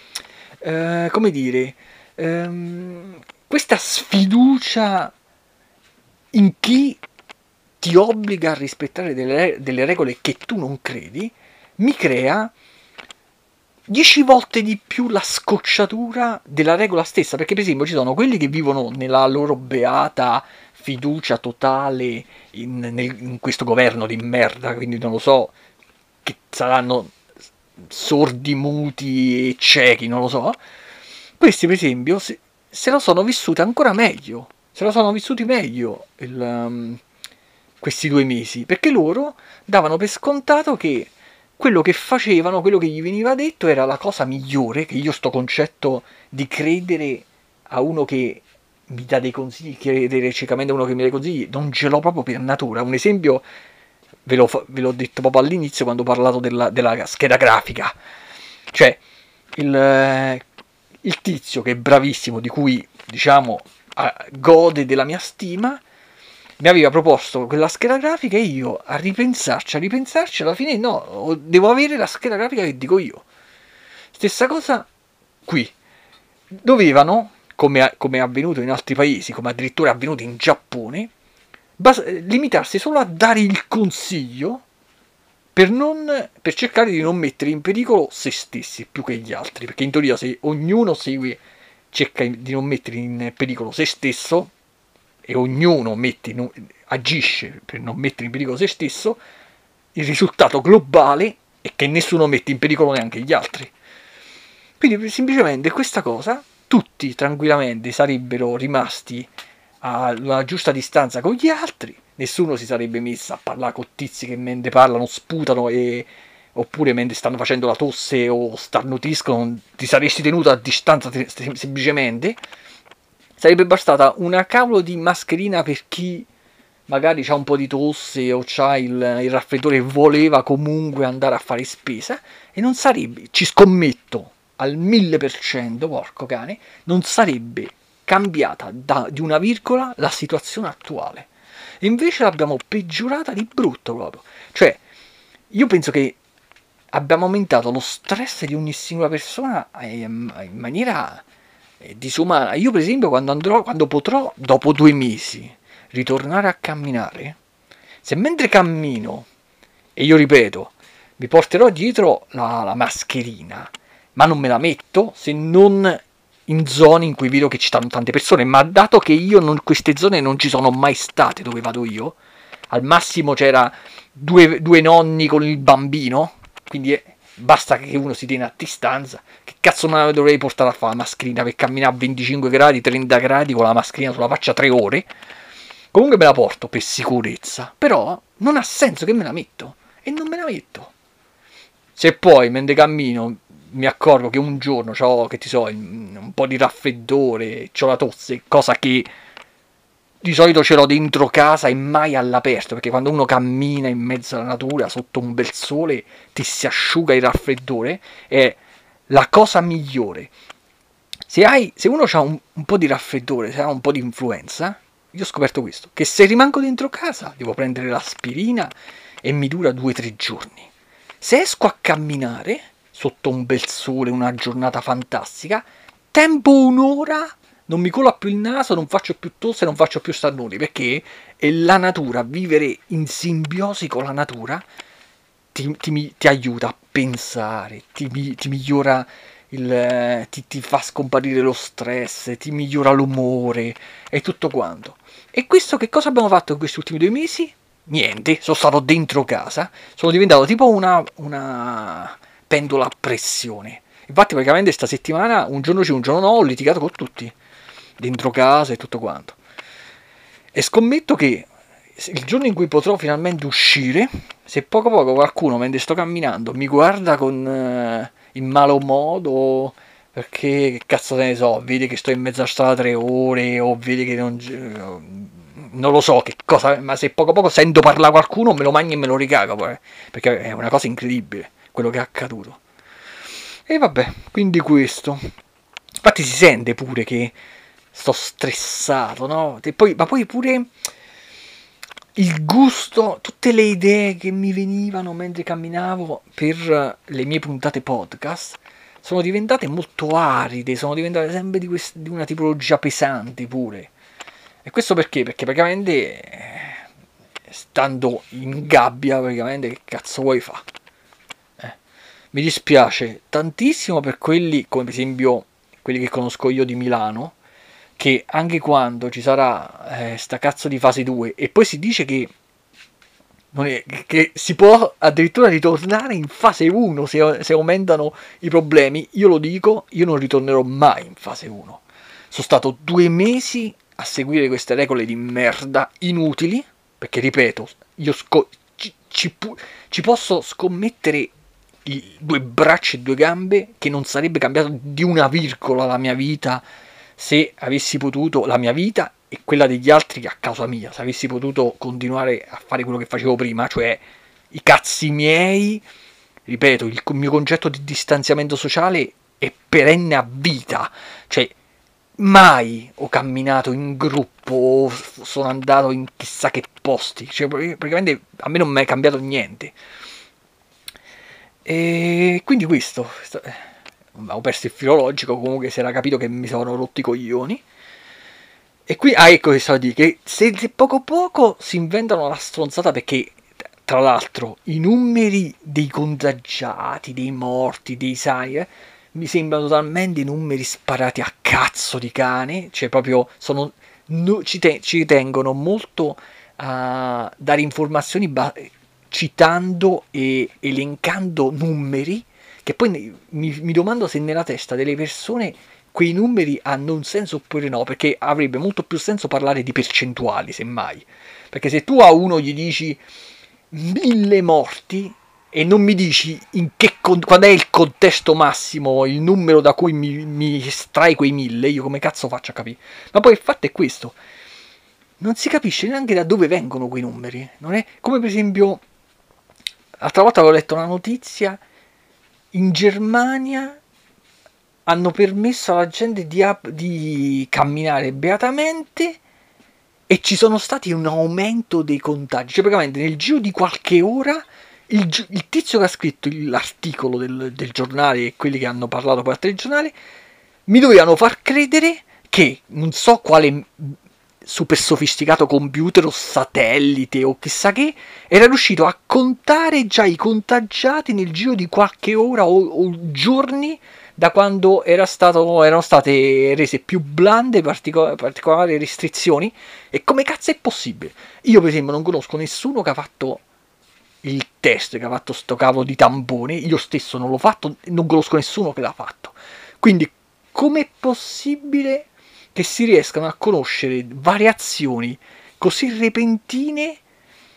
eh, come dire, ehm, questa sfiducia in chi ti obbliga a rispettare delle, delle regole che tu non credi, mi crea 10 volte di più la scocciatura della regola stessa, perché per esempio ci sono quelli che vivono nella loro beata fiducia totale in, nel, in questo governo di merda, quindi non lo so, che saranno sordi, muti e ciechi, non lo so. Questi per esempio se, se lo sono vissuti ancora meglio, se lo sono vissuti meglio il, um, questi due mesi, perché loro davano per scontato che quello che facevano, quello che gli veniva detto era la cosa migliore, che io sto concetto di credere a uno che mi dà dei consigli, credere ciecamente a uno che mi dà dei consigli, non ce l'ho proprio per natura. Un esempio ve, l'ho, ve l'ho detto proprio all'inizio quando ho parlato della, della scheda grafica. Cioè, il, il, tizio che è bravissimo, di cui diciamo gode della mia stima, mi aveva proposto quella scheda grafica e io a ripensarci, a ripensarci, alla fine no, devo avere la scheda grafica che dico io. Stessa cosa qui. Dovevano, come, come è avvenuto in altri paesi, come addirittura è avvenuto in Giappone, bas- limitarsi solo a dare il consiglio per, non, per cercare di non mettere in pericolo se stessi più che gli altri, perché in teoria se ognuno segue, cerca di non mettere in pericolo se stesso, e ognuno mette, agisce per non mettere in pericolo se stesso, il risultato globale è che nessuno mette in pericolo neanche gli altri. Quindi semplicemente questa cosa tutti tranquillamente sarebbero rimasti alla giusta distanza con gli altri, nessuno si sarebbe messo a parlare con tizi che mentre parlano sputano e oppure mentre stanno facendo la tosse o starnutiscono ti saresti tenuto a distanza semplicemente sarebbe bastata una cavolo di mascherina per chi magari ha un po' di tosse o c'ha il, il raffreddore e voleva comunque andare a fare spesa e non sarebbe, ci scommetto al 1000%, porco cane, non sarebbe cambiata da, di una virgola la situazione attuale. E invece l'abbiamo peggiorata di brutto proprio. Cioè, io penso che abbiamo aumentato lo stress di ogni singola persona in maniera disumana. Io, per esempio, quando andrò, quando potrò, dopo due mesi, ritornare a camminare, se mentre cammino, e io ripeto, mi porterò dietro la, la mascherina, ma non me la metto se non in zone in cui vedo che ci stanno tante persone, ma dato che io in queste zone non ci sono mai state dove vado io, al massimo c'era due, due nonni con il bambino, quindi è, basta che uno si tiene a distanza. Che cazzo me dovrei portare a fare la mascherina per camminare a 25 gradi, 30 gradi con la mascherina sulla faccia 3 ore? Comunque me la porto per sicurezza, però non ha senso che me la metto e non me la metto. Se poi mentre cammino mi accorgo che un giorno ho, che ti so, un po' di raffreddore, ho la tosse, cosa che di solito ce l'ho dentro casa e mai all'aperto, perché quando uno cammina in mezzo alla natura, sotto un bel sole, ti si asciuga il raffreddore, è la cosa migliore. Se, hai, se uno ha un, un po' di raffreddore, se ha un po' di influenza, io ho scoperto questo, che se rimango dentro casa devo prendere l'aspirina e mi dura 2-3 giorni. Se esco a camminare sotto un bel sole, una giornata fantastica, tempo un'ora non mi cola più il naso, non faccio più tosse, non faccio più starnuti, perché è la natura, vivere in simbiosi con la natura ti, ti, ti aiuta a pensare, ti, ti migliora il, ti, ti, fa scomparire lo stress, ti migliora l'umore e tutto quanto. E questo che cosa abbiamo fatto in questi ultimi due mesi? Niente, sono stato dentro casa, sono diventato tipo una, una pendola a pressione. Infatti praticamente sta settimana, un giorno sì, un giorno no, ho litigato con tutti dentro casa e tutto quanto. E scommetto che il giorno in cui potrò finalmente uscire, se poco poco qualcuno mentre sto camminando mi guarda con eh, in malo modo perché che cazzo te ne so, vede che sto in mezzo a strada tre ore o vede che non non lo so che cosa, ma se poco poco sento parlare qualcuno me lo mangio e me lo ricago poi, perché è una cosa incredibile quello che è accaduto. E vabbè, quindi questo. Infatti si sente pure che sto stressato, no? Poi, ma poi pure il gusto, tutte le idee che mi venivano mentre camminavo per le mie puntate podcast sono diventate molto aride, sono diventate sempre di, quest- di una tipologia pesante pure. E questo perché? Perché praticamente eh, stando in gabbia, praticamente che cazzo vuoi fare? Eh. Mi dispiace tantissimo per quelli, come per esempio quelli che conosco io di Milano, che anche quando ci sarà eh, sta cazzo di fase 2 e poi si dice che, è, che si può addirittura ritornare in fase 1 se, se, aumentano i problemi, io lo dico, io non ritornerò mai in fase 1. Sono stato due mesi a seguire queste regole di merda inutili, perché ripeto, io sco- ci, ci, ci posso scommettere due braccia e due gambe che non sarebbe cambiato di una virgola la mia vita se avessi potuto la mia vita e quella degli altri a causa mia, se avessi potuto continuare a fare quello che facevo prima, cioè i cazzi miei, ripeto, il mio concetto di distanziamento sociale è perenne a vita, cioè mai ho camminato in gruppo o sono andato in chissà che posti, cioè praticamente a me non mi è cambiato niente. E quindi questo, ho perso il filologico, comunque si era capito che mi sono rotti i coglioni. E qui, ah ecco che stavo a dire, che se poco poco si inventano la stronzata perché, tra l'altro, i numeri dei contagiati, dei morti, dei sai, eh, mi sembrano totalmente numeri sparati a cazzo di cane, cioè proprio sono, no, ci, te, ci, tengono molto a dare informazioni ba- citando e elencando numeri che poi mi, mi domando se nella testa delle persone quei numeri hanno un senso oppure no, perché avrebbe molto più senso parlare di percentuali, semmai. Perché se tu a uno gli dici mille morti e non mi dici che qual è il contesto massimo, il numero da cui mi, mi estrai quei mille, io come cazzo faccio a capire? Ma poi il fatto è questo. Non si capisce neanche da dove vengono quei numeri. Non è come per esempio, l'altra volta avevo letto una notizia in Germania hanno permesso alla gente di, di, camminare beatamente e ci sono stati un aumento dei contagi. Cioè, praticamente nel giro di qualche ora il, il tizio che ha scritto l'articolo del, del, giornale e quelli che hanno parlato poi al telegiornale mi dovevano far credere che non so quale super sofisticato computer o satellite o chissà che, era riuscito a contare già i contagiati nel giro di qualche ora o, o giorni da quando era stato, erano state rese più blande partico- particolari restrizioni. E come cazzo è possibile? Io, per esempio, non conosco nessuno che ha fatto il test, che ha fatto sto cavolo di tampone. Io stesso non l'ho fatto, non conosco nessuno che l'ha fatto. Quindi, com'è possibile che si riescano a conoscere variazioni così repentine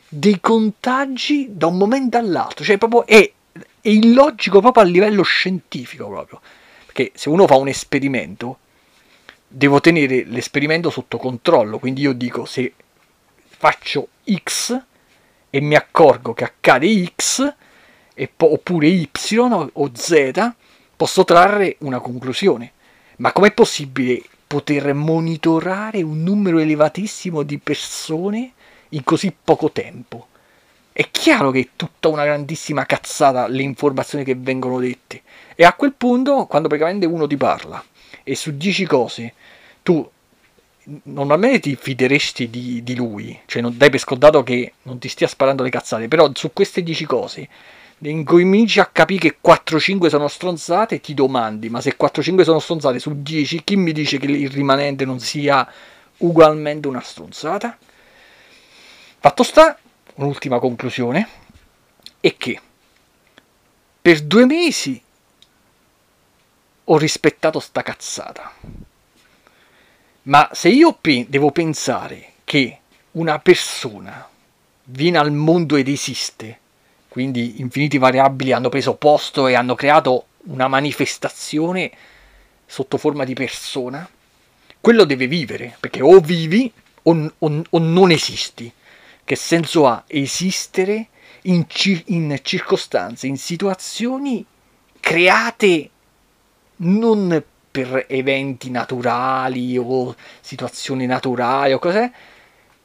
dei contagi da un momento all'altro, cioè proprio è, è illogico proprio a livello scientifico proprio, perché se uno fa un esperimento devo tenere l'esperimento sotto controllo, quindi io dico se faccio X e mi accorgo che accade X po- oppure Y o Z, posso trarre una conclusione. Ma com'è possibile poter monitorare un numero elevatissimo di persone in così poco tempo. È chiaro che è tutta una grandissima cazzata le informazioni che vengono dette. E a quel punto, quando praticamente uno ti parla e su 10 cose tu normalmente ti fideresti di, di, lui, cioè non dai per scontato che non ti stia sparando le cazzate, però su queste 10 cose incominci a capire che 4-5 sono stronzate, ti domandi, ma se 4-5 sono stronzate su 10, chi mi dice che il rimanente non sia ugualmente una stronzata? Fatto sta, un'ultima conclusione, è che per due mesi ho rispettato sta cazzata. Ma se io pe- devo pensare che una persona viene al mondo ed esiste quindi infiniti variabili hanno preso posto e hanno creato una manifestazione sotto forma di persona, quello deve vivere, perché o vivi o, o, o non esisti. Che senso ha esistere in, in circostanze, in situazioni create non per eventi naturali o situazioni naturali o cos'è,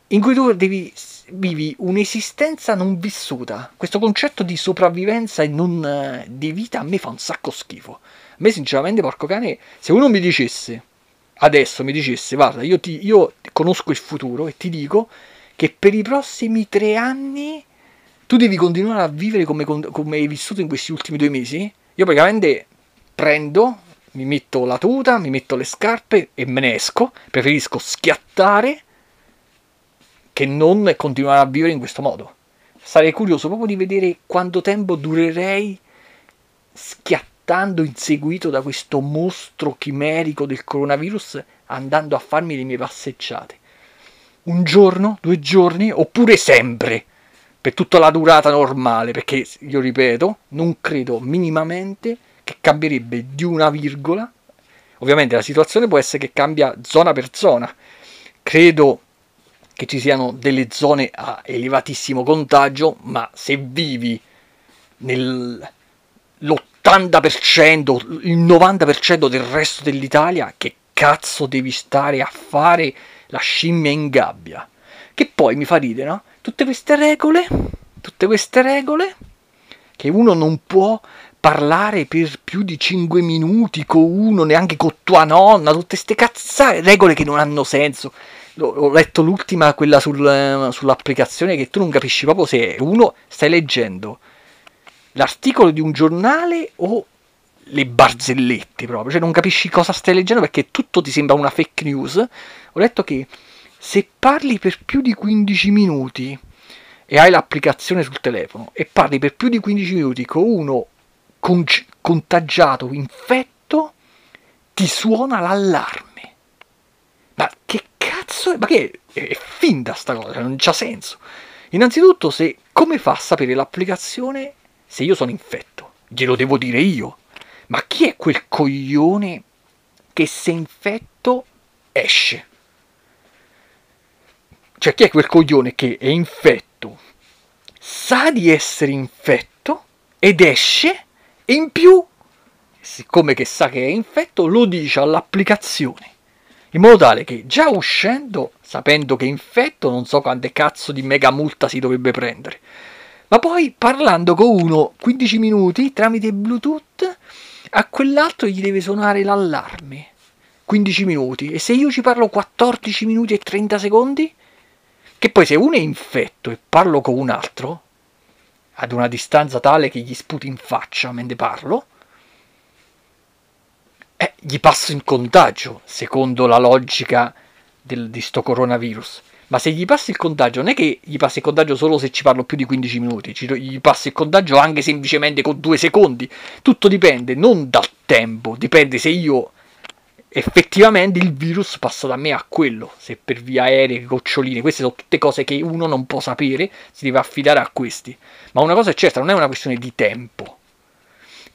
in cui tu devi vivi un'esistenza non vissuta. Questo concetto di sopravvivenza e non eh, di vita a me fa un sacco schifo. A me, sinceramente, porco cane, se uno mi dicesse adesso mi dicesse guarda io, ti, io conosco il futuro e ti dico che per i prossimi tre anni tu devi continuare a vivere come, come hai vissuto in questi ultimi due mesi io praticamente prendo mi metto la tuta mi metto le scarpe e me ne esco preferisco schiattare che non continuare a vivere in questo modo. Sarei curioso proprio di vedere quanto tempo durerei schiattando inseguito da questo mostro chimerico del coronavirus andando a farmi le mie passeggiate. Un giorno, due giorni, oppure sempre, per tutta la durata normale, perché io ripeto, non credo minimamente che cambierebbe di una virgola. Ovviamente la situazione può essere che cambia zona per zona. Credo che ci siano delle zone a elevatissimo contagio, ma se vivi nell'80%, il 90% del resto dell'Italia, che cazzo devi stare a fare la scimmia in gabbia? Che poi mi fa ridere, no? Tutte queste regole, tutte queste regole che uno non può parlare per più di 5 minuti con uno, neanche con tua nonna, tutte queste cazzate, regole che non hanno senso. Ho letto l'ultima, quella sul, sull'applicazione, che tu non capisci proprio se uno stai leggendo l'articolo di un giornale o le barzellette proprio, cioè non capisci cosa stai leggendo perché tutto ti sembra una fake news. Ho letto che se parli per più di 15 minuti e hai l'applicazione sul telefono e parli per più di 15 minuti con uno con- contagiato, infetto, ti suona l'allarme. Ma che cazzo è? Ma che è, è finta sta cosa, non c'ha senso. Innanzitutto, se come fa a sapere l'applicazione se io sono infetto? Glielo devo dire io. Ma chi è quel coglione che se infetto esce? Cioè chi è quel coglione che è infetto, sa di essere infetto ed esce e in più, siccome che sa che è infetto, lo dice all'applicazione. In modo tale che già uscendo, sapendo che infetto, non so quante cazzo di mega multa si dovrebbe prendere. Ma poi parlando con uno 15 minuti tramite Bluetooth, a quell'altro gli deve suonare l'allarme. 15 minuti. E se io ci parlo 14 minuti e 30 secondi? Che poi se uno è infetto e parlo con un altro, ad una distanza tale che gli sputi in faccia mentre parlo, eh, gli passo in contagio, secondo la logica del, di sto coronavirus. Ma se gli passi il contagio, non è che gli passi il contagio solo se ci parlo più di 15 minuti, ci, gli passi il contagio anche semplicemente con due secondi. Tutto dipende non dal tempo, dipende se io effettivamente il virus passa da me a quello, se per via aerea, goccioline, queste sono tutte cose che uno non può sapere, si deve affidare a questi. Ma una cosa è certa, non è una questione di tempo.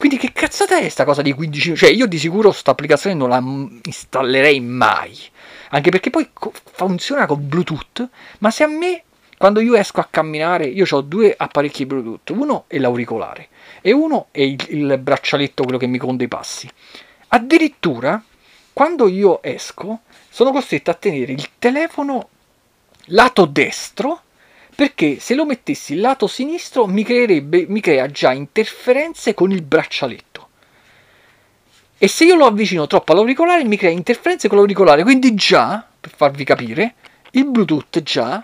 Quindi che cazzata è sta cosa di 15 minuti? Cioè io di sicuro questa applicazione non la installerei mai, anche perché poi co- funziona con Bluetooth, ma se a me quando io esco a camminare, io ho due apparecchi Bluetooth, uno è l'auricolare e uno è il, il braccialetto, quello che mi conta i passi. Addirittura quando io esco sono costretto a tenere il telefono lato destro perché se lo mettessi lato sinistro mi, creerebbe, mi crea già interferenze con il braccialetto. E se io lo avvicino troppo all'auricolare mi crea interferenze con l'auricolare, quindi già, per farvi capire, il Bluetooth già,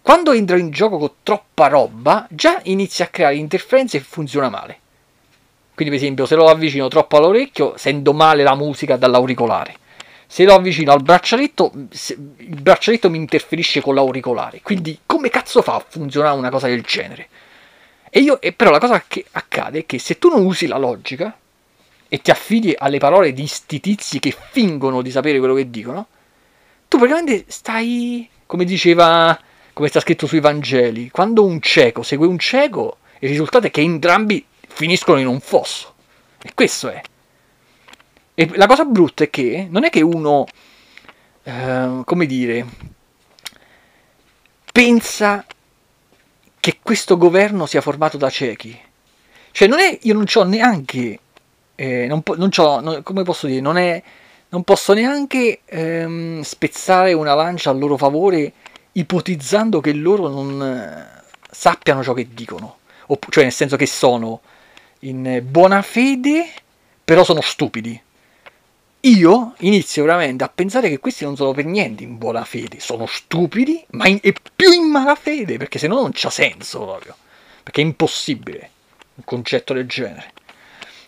quando entra in gioco con troppa roba, già inizia a creare interferenze e funziona male. Quindi, per esempio, se lo avvicino troppo all'orecchio, sento male la musica dall'auricolare. Se lo avvicino al braccialetto, il braccialetto mi interferisce con l'auricolare. Quindi, come cazzo fa a funzionare una cosa del genere? E io, e però la cosa che accade è che se tu non usi la logica e ti affidi alle parole di sti tizi che fingono di sapere quello che dicono, tu praticamente stai, come diceva, come sta scritto sui Vangeli, quando un cieco segue un cieco, il risultato è che entrambi finiscono in un fosso. E questo è. E la cosa brutta è che non è che uno, eh, come dire, pensa che questo governo sia formato da ciechi. Cioè, non è, io non ho neanche, eh, non, non c'ho, non, come posso dire, non, è, non posso neanche ehm, spezzare una lancia a loro favore ipotizzando che loro non eh, sappiano ciò che dicono. Opp- cioè, nel senso che sono in buona fede, però sono stupidi. Io inizio veramente a pensare che questi non sono per niente in buona fede, sono stupidi, ma in, e più in malafede, perché se no non c'ha senso proprio, perché è impossibile un concetto del genere.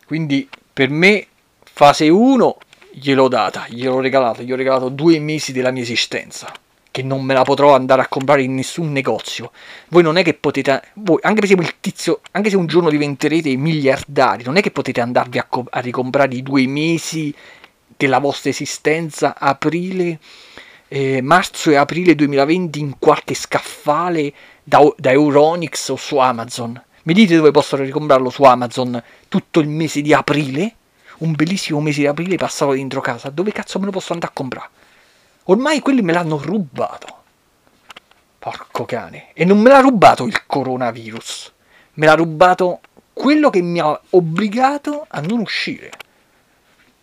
Quindi per me fase 1 gliel'ho data, gliel'ho regalata, gli ho regalato due mesi della mia esistenza che non me la potrò andare a comprare in nessun negozio. Voi non è che potete, voi, anche esempio il tizio, anche se un giorno diventerete miliardari, non è che potete andarvi a, a ricomprare i due mesi della vostra esistenza, aprile, eh, marzo e aprile 2020 in qualche scaffale da, da Euronix o su Amazon. Mi dite dove posso ricomprarlo su Amazon tutto il mese di aprile? Un bellissimo mese di aprile passato dentro casa. Dove cazzo me lo posso andare a comprare? Ormai quelli me l'hanno rubato. Porco cane. E non me l'ha rubato il coronavirus. Me l'ha rubato quello che mi ha obbligato a non uscire.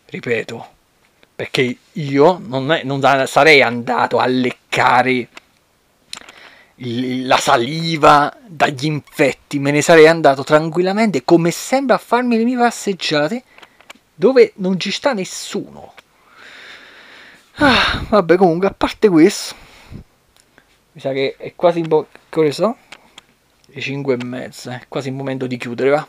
Ripeto. Perché io non, è, non sarei andato a leccare la saliva dagli infetti, me ne sarei andato tranquillamente come sempre a farmi le mie passeggiate dove non ci sta nessuno. Ah, vabbè, comunque, a parte questo, mi sa che è quasi in po'. So? Le 5 e mezza, è quasi il momento di chiudere, va?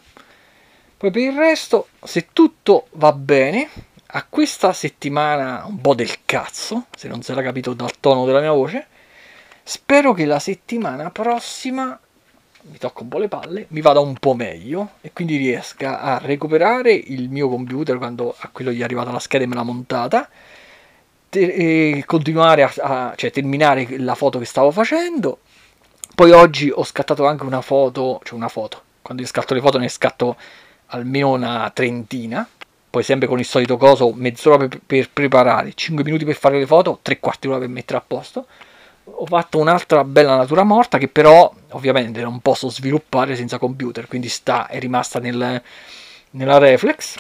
Poi per il resto, se tutto va bene, a questa settimana un po' del cazzo, se non si era capito dal tono della mia voce, spero che la settimana prossima mi tocco un po' le palle, mi vada un po' meglio e quindi riesca a recuperare il mio computer quando a quello gli è arrivata la scheda e me l'ha montata e continuare a, a cioè, terminare la foto che stavo facendo. Poi oggi ho scattato anche una foto, cioè una foto. Quando io scatto le foto ne scatto almeno una trentina. Poi sempre con il solito coso, mezz'ora per, per preparare, 5 minuti per fare le foto, tre quarti d'ora per mettere a posto ho fatto un'altra bella natura morta che però ovviamente non posso sviluppare senza computer, quindi sta, è rimasta nel, nella reflex.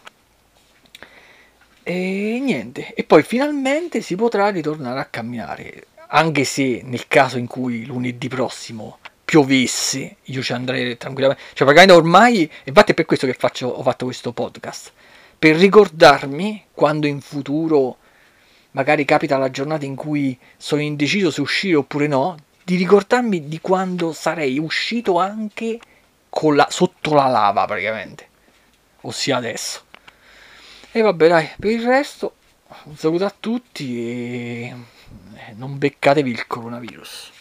E niente, e poi finalmente si potrà ritornare a camminare, anche se nel caso in cui lunedì prossimo piovesse, io ci andrei tranquillamente. Cioè, praticamente ormai, infatti è per questo che faccio, ho fatto questo podcast, per ricordarmi quando in futuro magari capita la giornata in cui sono indeciso se uscire oppure no, di ricordarmi di quando sarei uscito anche la, sotto la lava praticamente, ossia adesso. E vabbè dai, per il resto un saluto a tutti e non beccatevi il coronavirus.